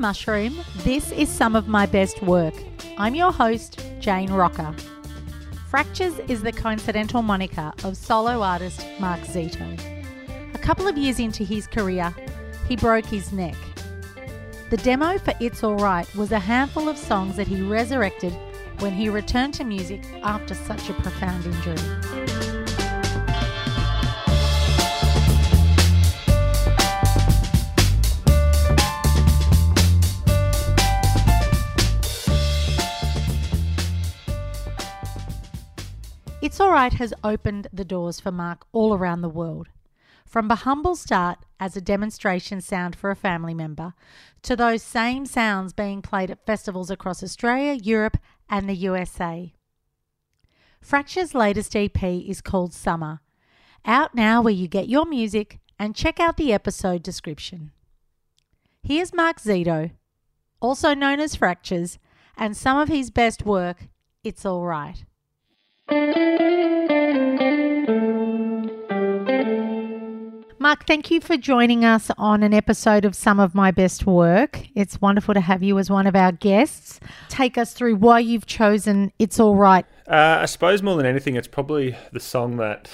Mushroom, this is some of my best work. I'm your host, Jane Rocca. Fractures is the coincidental moniker of solo artist Mark Zito. A couple of years into his career, he broke his neck. The demo for It's Alright was a handful of songs that he resurrected when he returned to music after such a profound injury. It's has opened the doors for Mark all around the world. From a humble start as a demonstration sound for a family member to those same sounds being played at festivals across Australia, Europe, and the USA. Fracture's latest EP is called Summer, out now where you get your music and check out the episode description. Here's Mark Zito, also known as Fractures, and some of his best work, It's Alright. Mark, thank you for joining us on an episode of Some of My Best Work. It's wonderful to have you as one of our guests. Take us through why you've chosen It's All Right. Uh, I suppose more than anything, it's probably the song that,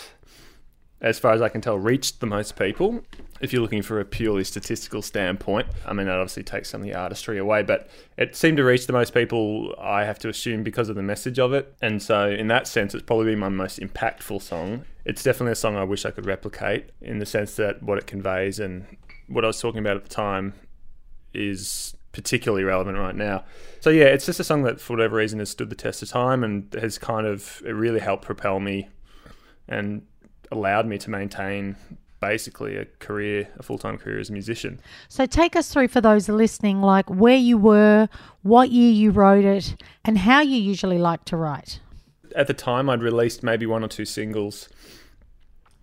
as far as I can tell, reached the most people if you're looking for a purely statistical standpoint, I mean, that obviously takes some of the artistry away, but it seemed to reach the most people, I have to assume, because of the message of it. And so, in that sense, it's probably been my most impactful song. It's definitely a song I wish I could replicate in the sense that what it conveys and what I was talking about at the time is particularly relevant right now. So, yeah, it's just a song that, for whatever reason, has stood the test of time and has kind of, it really helped propel me and allowed me to maintain basically a career, a full time career as a musician. So take us through for those listening, like where you were, what year you wrote it, and how you usually like to write. At the time, I'd released maybe one or two singles.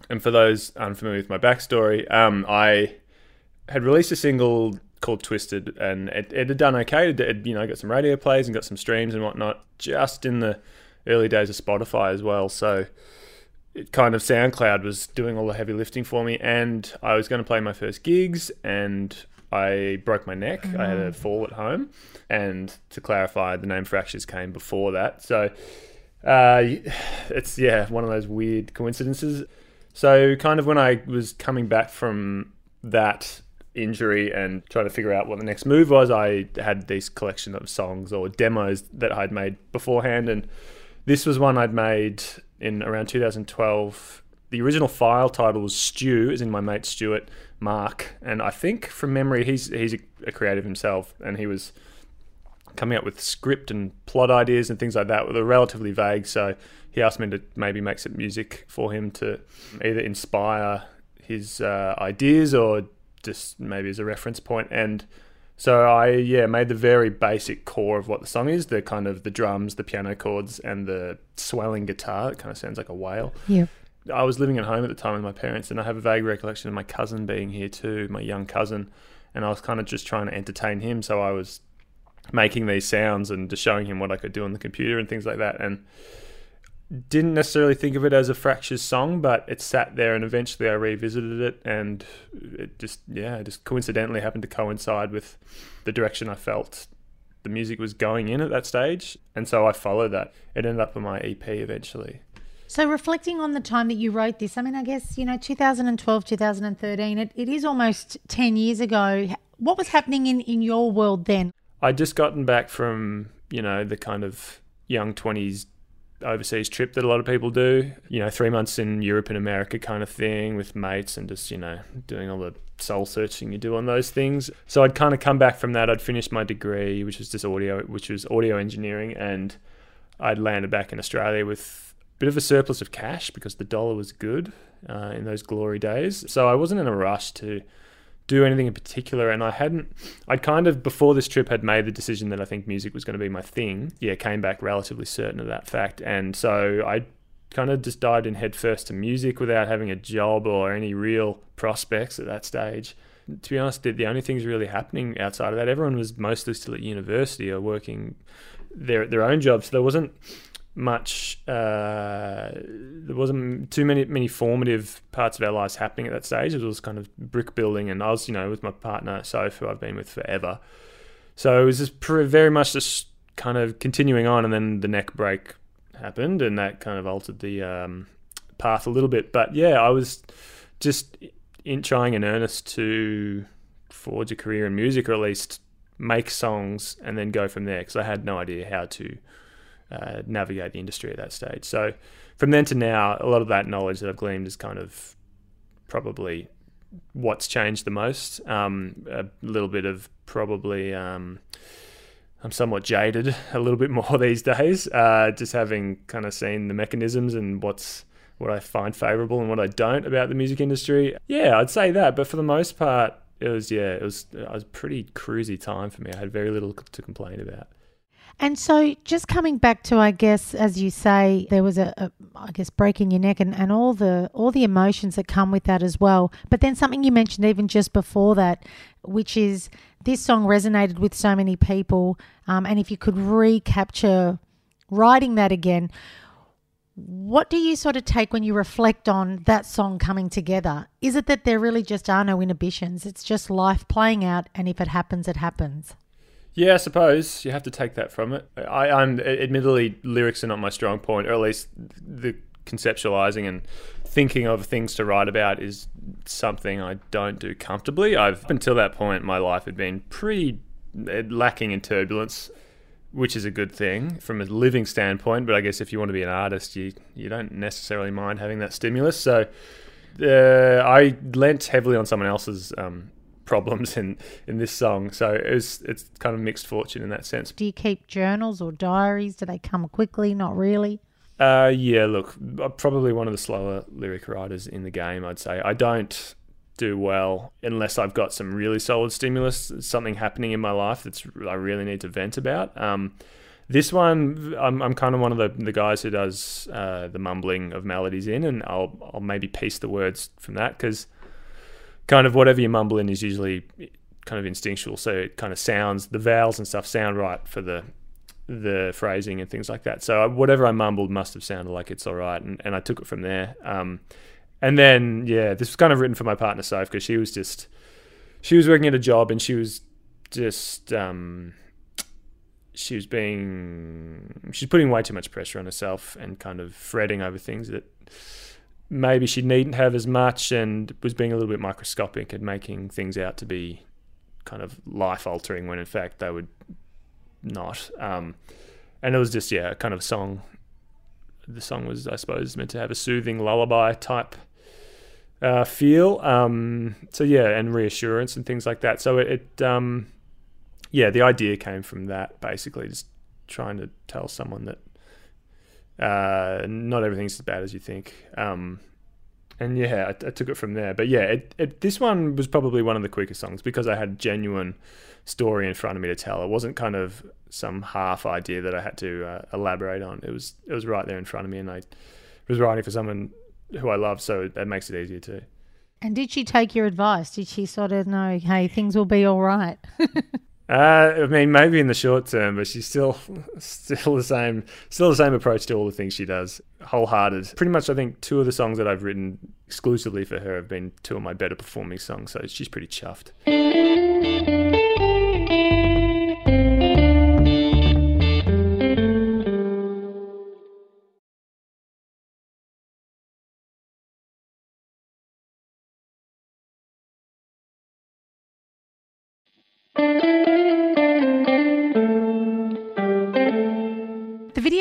And for those unfamiliar with my backstory, um, I had released a single called Twisted, and it, it had done okay. It, it, you know, got some radio plays and got some streams and whatnot, just in the early days of Spotify as well. So it kind of SoundCloud was doing all the heavy lifting for me, and I was going to play my first gigs, and I broke my neck. Mm. I had a mm. fall at home, and to clarify, the name Fractures came before that. So uh, it's yeah, one of those weird coincidences. So kind of when I was coming back from that injury and trying to figure out what the next move was, I had this collection of songs or demos that I'd made beforehand, and this was one I'd made in around 2012. The original file title was Stew, as in my mate Stuart Mark, and I think from memory he's he's a creative himself, and he was coming up with script and plot ideas and things like that were relatively vague. So he asked me to maybe make some music for him to either inspire his uh, ideas or just maybe as a reference point. And so I yeah made the very basic core of what the song is, the kind of the drums, the piano chords, and the swelling guitar. It kind of sounds like a whale. Yeah. I was living at home at the time with my parents, and I have a vague recollection of my cousin being here too, my young cousin, and I was kind of just trying to entertain him. So I was making these sounds and just showing him what I could do on the computer and things like that. And didn't necessarily think of it as a fractures song, but it sat there, and eventually I revisited it, and it just yeah, it just coincidentally happened to coincide with the direction I felt the music was going in at that stage, and so I followed that. It ended up on my EP eventually. So reflecting on the time that you wrote this, I mean, I guess you know, 2012, 2013, it, it is almost 10 years ago. What was happening in in your world then? I'd just gotten back from you know the kind of young 20s overseas trip that a lot of people do. You know, three months in Europe and America kind of thing with mates and just, you know, doing all the soul searching you do on those things. So I'd kind of come back from that. I'd finished my degree, which was just audio, which was audio engineering, and I'd landed back in Australia with a bit of a surplus of cash because the dollar was good uh, in those glory days. So I wasn't in a rush to do anything in particular. And I hadn't, I'd kind of, before this trip, had made the decision that I think music was going to be my thing. Yeah, came back relatively certain of that fact. And so I kind of just dived in headfirst to music without having a job or any real prospects at that stage. To be honest, the only things really happening outside of that, everyone was mostly still at university or working their their own jobs. So there wasn't much. Uh, there wasn't too many many formative parts of our lives happening at that stage. It was kind of brick building, and I was, you know, with my partner Soph, who I've been with forever. So it was just very much just kind of continuing on, and then the neck break happened, and that kind of altered the um, path a little bit. But yeah, I was just in trying in earnest to forge a career in music, or at least make songs and then go from there, because I had no idea how to uh, navigate the industry at that stage. So from then to now, a lot of that knowledge that I've gleaned is kind of probably what's changed the most. Um, a little bit of probably. Um, I'm somewhat jaded a little bit more these days, uh, just having kind of seen the mechanisms and what's what I find favorable and what I don't about the music industry. Yeah, I'd say that, but for the most part, it was yeah, it was it was pretty cruisy time for me. I had very little to complain about. And so, just coming back to, I guess, as you say, there was a, a, I guess, breaking your neck and, and all the all the emotions that come with that as well. But then something you mentioned even just before that, which is this song resonated with so many people. Um, and if you could recapture writing that again, what do you sort of take when you reflect on that song coming together? Is it that there really just are no inhibitions? It's just life playing out, and if it happens, it happens. Yeah, I suppose you have to take that from it. I, I'm admittedly lyrics are not my strong point, or at least the conceptualizing and thinking of things to write about is something I don't do comfortably. I've up until that point, my life had been pretty eh, lacking in turbulence, which is a good thing from a living standpoint. But I guess if you want to be an artist, you you don't necessarily mind having that stimulus. So uh, I lent heavily on someone else's um, problems in in this song. So it's it's kind of mixed fortune in that sense. Do you keep journals or diaries? Do they come quickly? Not really. Uh, yeah, look, probably one of the slower lyric writers in the game. I'd say I don't do well unless I've got some really solid stimulus, something happening in my life that's I really need to vent about. Um, this one, I'm, I'm kind of one of the, the guys who does uh, the mumbling of melodies in, and I'll I'll maybe piece the words from that because kind of whatever you mumble in is usually kind of instinctual. So it kind of sounds the vowels and stuff sound right for the the phrasing and things like that. So whatever I mumbled must have sounded like it's all right, and, and I took it from there. Um, and then yeah, this was kind of written for my partner Soph because she was just she was working at a job and she was just um, she was being she's putting way too much pressure on herself and kind of fretting over things that maybe she needn't have as much and was being a little bit microscopic and making things out to be kind of life altering when in fact they would not. Um, and it was just yeah, kind of song. The song was, I suppose, meant to have a soothing lullaby type uh, feel. Um, so yeah, and reassurance and things like that. So it, it um, yeah, the idea came from that basically, just trying to tell someone that uh, not everything's as bad as you think. Um, and yeah, I, I, took it from there. But yeah, it, it, this one was probably one of the quicker songs because I had genuine story in front of me to tell. It wasn't kind of some half idea that I had to uh, elaborate on. It was it was right there in front of me, and I was writing for someone who I love, so that makes it easier too. And did she take your advice? Did she sort of know, hey, things will be all right? Uh, I mean, maybe in the short term, but she's still, still the same, still the same approach to all the things she does. Wholehearted. Pretty much, I think two of the songs that I've written exclusively for her have been two of my better performing songs. So she's pretty chuffed.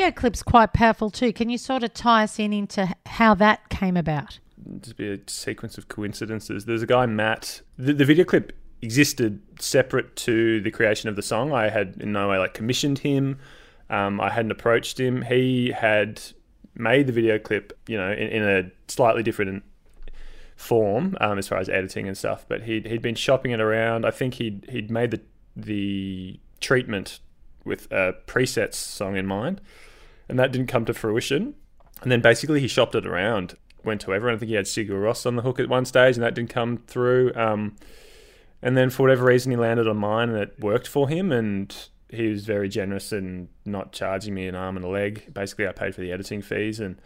Video clip's quite powerful too. Can you sort of tie us in into how that came about? Just be a sequence of coincidences. There's a guy, Matt. The, the video clip existed separate to the creation of the song. I had in no way like commissioned him. Um, I hadn't approached him. He had made the video clip, you know, in, in a slightly different form um, as far as editing and stuff. But he'd he'd been shopping it around. I think he'd he'd made the the treatment with a Presets song in mind, and that didn't come to fruition. And then basically he shopped it around, went to everyone. I think he had Sigur Rós on the hook at one stage, and that didn't come through. Um, and then for whatever reason, he landed on mine, and it worked for him. And he was very generous and not charging me an arm and a leg. Basically, I paid for the editing fees and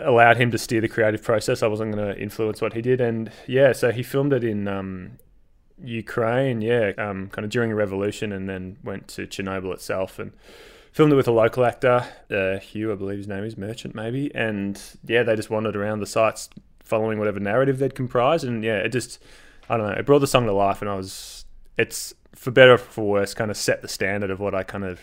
allowed him to steer the creative process. I wasn't going to influence what he did, and yeah, so he filmed it in um, Ukraine, yeah, um, kind of during a revolution, and then went to Chernobyl itself and filmed it with a local actor, uh, Hugh, I believe his name is Merchant, maybe, and yeah, they just wandered around the sites following whatever narrative they'd comprised, and yeah, it just, I don't know, it brought the song to life, and I was, it's for better or for worse, kind of set the standard of what I kind of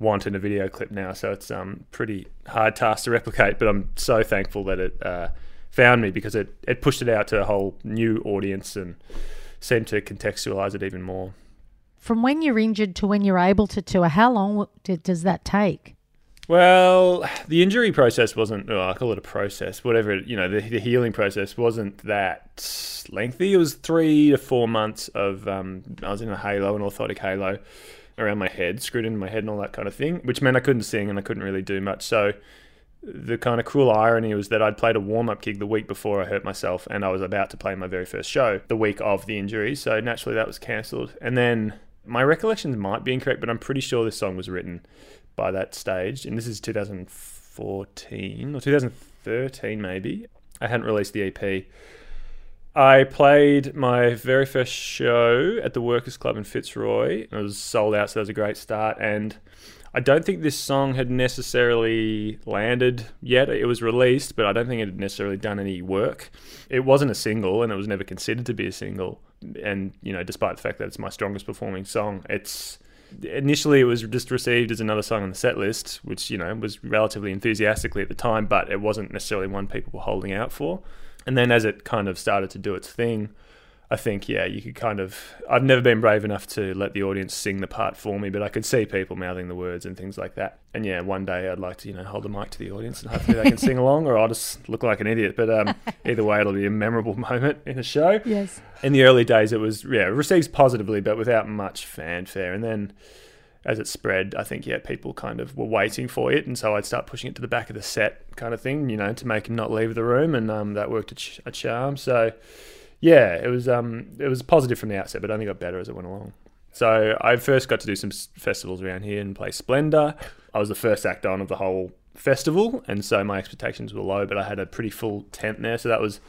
want in a video clip now. So it's um pretty hard task to replicate, but I'm so thankful that it uh, found me because it it pushed it out to a whole new audience and seemed to contextualize it even more. From when you're injured to when you're able to tour, how long does that take? Well, the injury process wasn't, oh, I call it a process, whatever, you know, the, the, healing process wasn't that lengthy. It was three to four months of, um, I was in a halo, an orthotic halo around my head, screwed into my head and all that kind of thing, which meant I couldn't sing and I couldn't really do much. So the kind of cruel irony was that I'd played a warm up gig the week before I hurt myself and I was about to play my very first show the week of the injury. So naturally that was cancelled. And then my recollections might be incorrect, but I'm pretty sure this song was written by that stage. And this is 2014 or 2013, maybe. I hadn't released the EP. I played my very first show at the Workers Club in Fitzroy. It was sold out, so that was a great start. And I don't think this song had necessarily landed yet. It was released, but I don't think it had necessarily done any work. It wasn't a single, and it was never considered to be a single. And you know, despite the fact that it's my strongest performing song, it's initially it was just received as another song on the set list, which you know was relatively enthusiastically at the time, but it wasn't necessarily one people were holding out for. And then as it kind of started to do its thing, I think, yeah, you could kind of. I've never been brave enough to let the audience sing the part for me, but I could see people mouthing the words and things like that. And yeah, one day I'd like to, you know, hold the mic to the audience and hopefully they can sing along, or I'll just look like an idiot. But um, either way, it'll be a memorable moment in a show. Yes. In the early days, it was yeah received positively, but without much fanfare. And then as it spread, I think yeah, people kind of were waiting for it, and so I'd start pushing it to the back of the set, kind of thing, you know, to make him not leave the room, and um, that worked a, ch- a, charm. So yeah, it was um, it was positive from the outset, but only got better as it went along. So I first got to do some festivals around here and play Splendour. I was the first act on of the whole festival, and so my expectations were low, but I had a pretty full tent there, so that was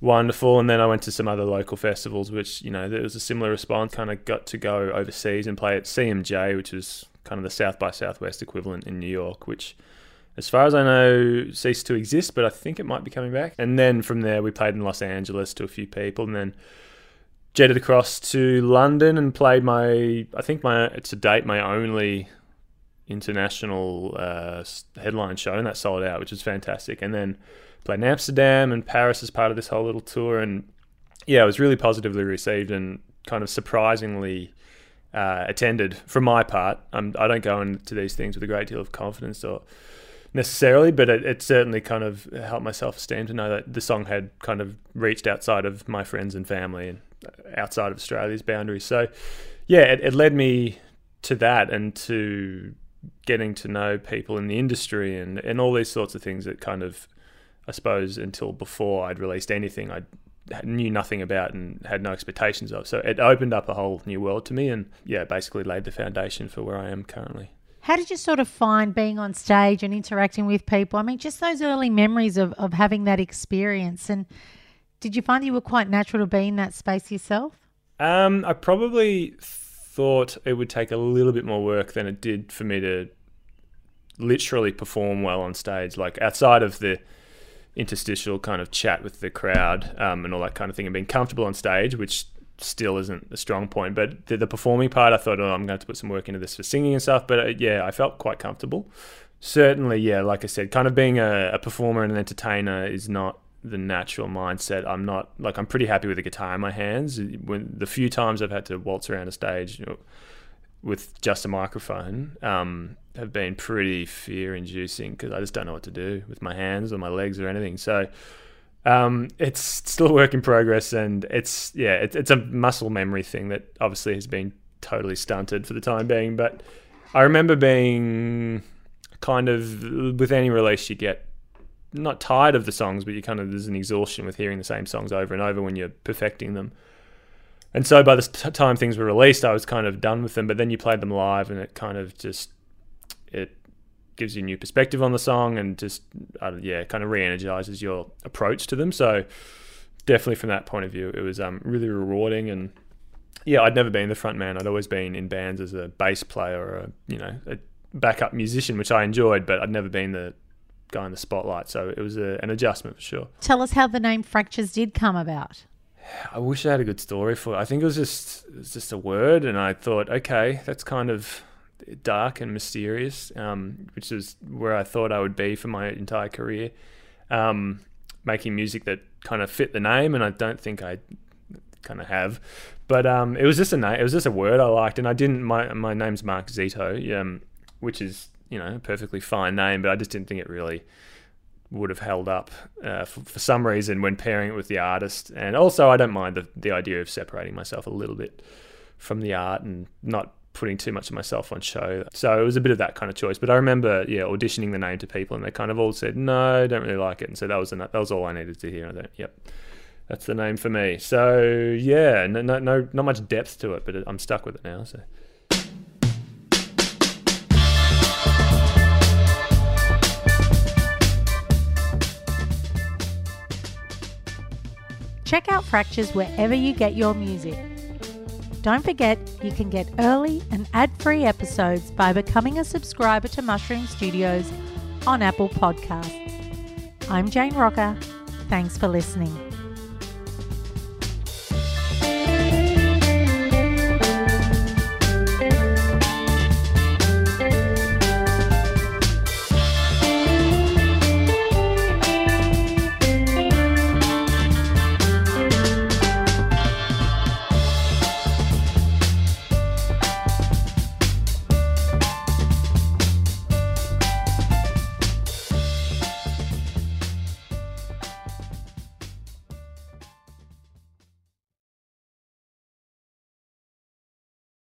wonderful. And then I went to some other local festivals, which you know there was a similar response. Kind of got to go overseas and play at CMJ, which is kind of the South by Southwest equivalent in New York, which. As far as I know, ceased to exist, but I think it might be coming back. And then from there, we played in Los Angeles to a few people, and then jetted across to London and played my, I think my to date my only international uh, headline show, and that sold out, which was fantastic. And then played in Amsterdam and Paris as part of this whole little tour. And yeah, it was really positively received and kind of surprisingly uh, attended for my part. Um, I don't go into these things with a great deal of confidence or necessarily, but it, it certainly kind of helped my self esteem to know that the song had kind of reached outside of my friends and family and uh, outside of Australia's boundaries. So yeah, it, it led me to that and to getting to know people in the industry and, and all these sorts of things that kind of I suppose until before I'd released anything, I knew nothing about and had no expectations of. So it opened up a whole new world to me, and yeah, basically laid the foundation for where I am currently. How did you sort of find being on stage and interacting with people? I mean, just those early memories of, of having that experience. And did you find you were quite natural to be in that space yourself? Um, I probably thought it would take a little bit more work than it did for me to literally perform well on stage. Like outside of the interstitial kind of chat with the crowd um, and all that kind of thing and being comfortable on stage, which still isn't a strong point. But the, the performing part, I thought, oh, I'm going to, to put some work into this for singing and stuff. But uh, yeah, I felt quite comfortable. Certainly, yeah, like I said, kind of being a, a performer and an entertainer is not the natural mindset. I'm not like I'm pretty happy with the guitar in my hands. When the few times I've had to waltz around a stage, you know, with just a microphone um, have been pretty fear inducing because I just don't know what to do with my hands or my legs or anything. So um, it's still a work in progress, and it's yeah, it's, it's a muscle memory thing that obviously has been totally stunted for the time being. But I remember being kind of with any release you get not tired of the songs, but you kind of there's an exhaustion with hearing the same songs over and over when you're perfecting them. and so by the time things were released, I was kind of done with them. But then you played them live, and it kind of just it gives you a new perspective on the song, and just uh, yeah, kind of re-energizes your approach to them. So definitely from that point of view, it was um, really rewarding. And yeah, I'd never been the front man. I'd always been in bands as a bass player or a you know a backup musician, which I enjoyed, but I'd never been the guy in the spotlight. So it was a, an adjustment for sure. Tell us how the name Fractures did come about. I wish I had a good story for it. I think it was just it was just a word, and I thought, okay, that's kind of dark and mysterious, um, which is where I thought I would be for my entire career, um, making music that kind of fit the name, and I don't think I kind of have. But um, it was just a name. It was just a word I liked, and I didn't. My my name's Mark Zito, um, which is you know a perfectly fine name, but I just didn't think it really would have held up uh, for, for, some reason when pairing it with the artist. And also, I don't mind the, the idea of separating myself a little bit from the art and not putting too much of myself on show. So it was a bit of that kind of choice. But I remember, yeah, auditioning the name to people, and they kind of all said, "No, don't really like it." And so that was that was all I needed to hear. I thought, "Yep, that's the name for me." So yeah, no, no, no not much depth to it, but I'm stuck with it now. So. Check out Fractures wherever you get your music. Don't forget, you can get early and ad free episodes by becoming a subscriber to Mushroom Studios on Apple Podcasts. I'm Jane Rocca. Thanks for listening.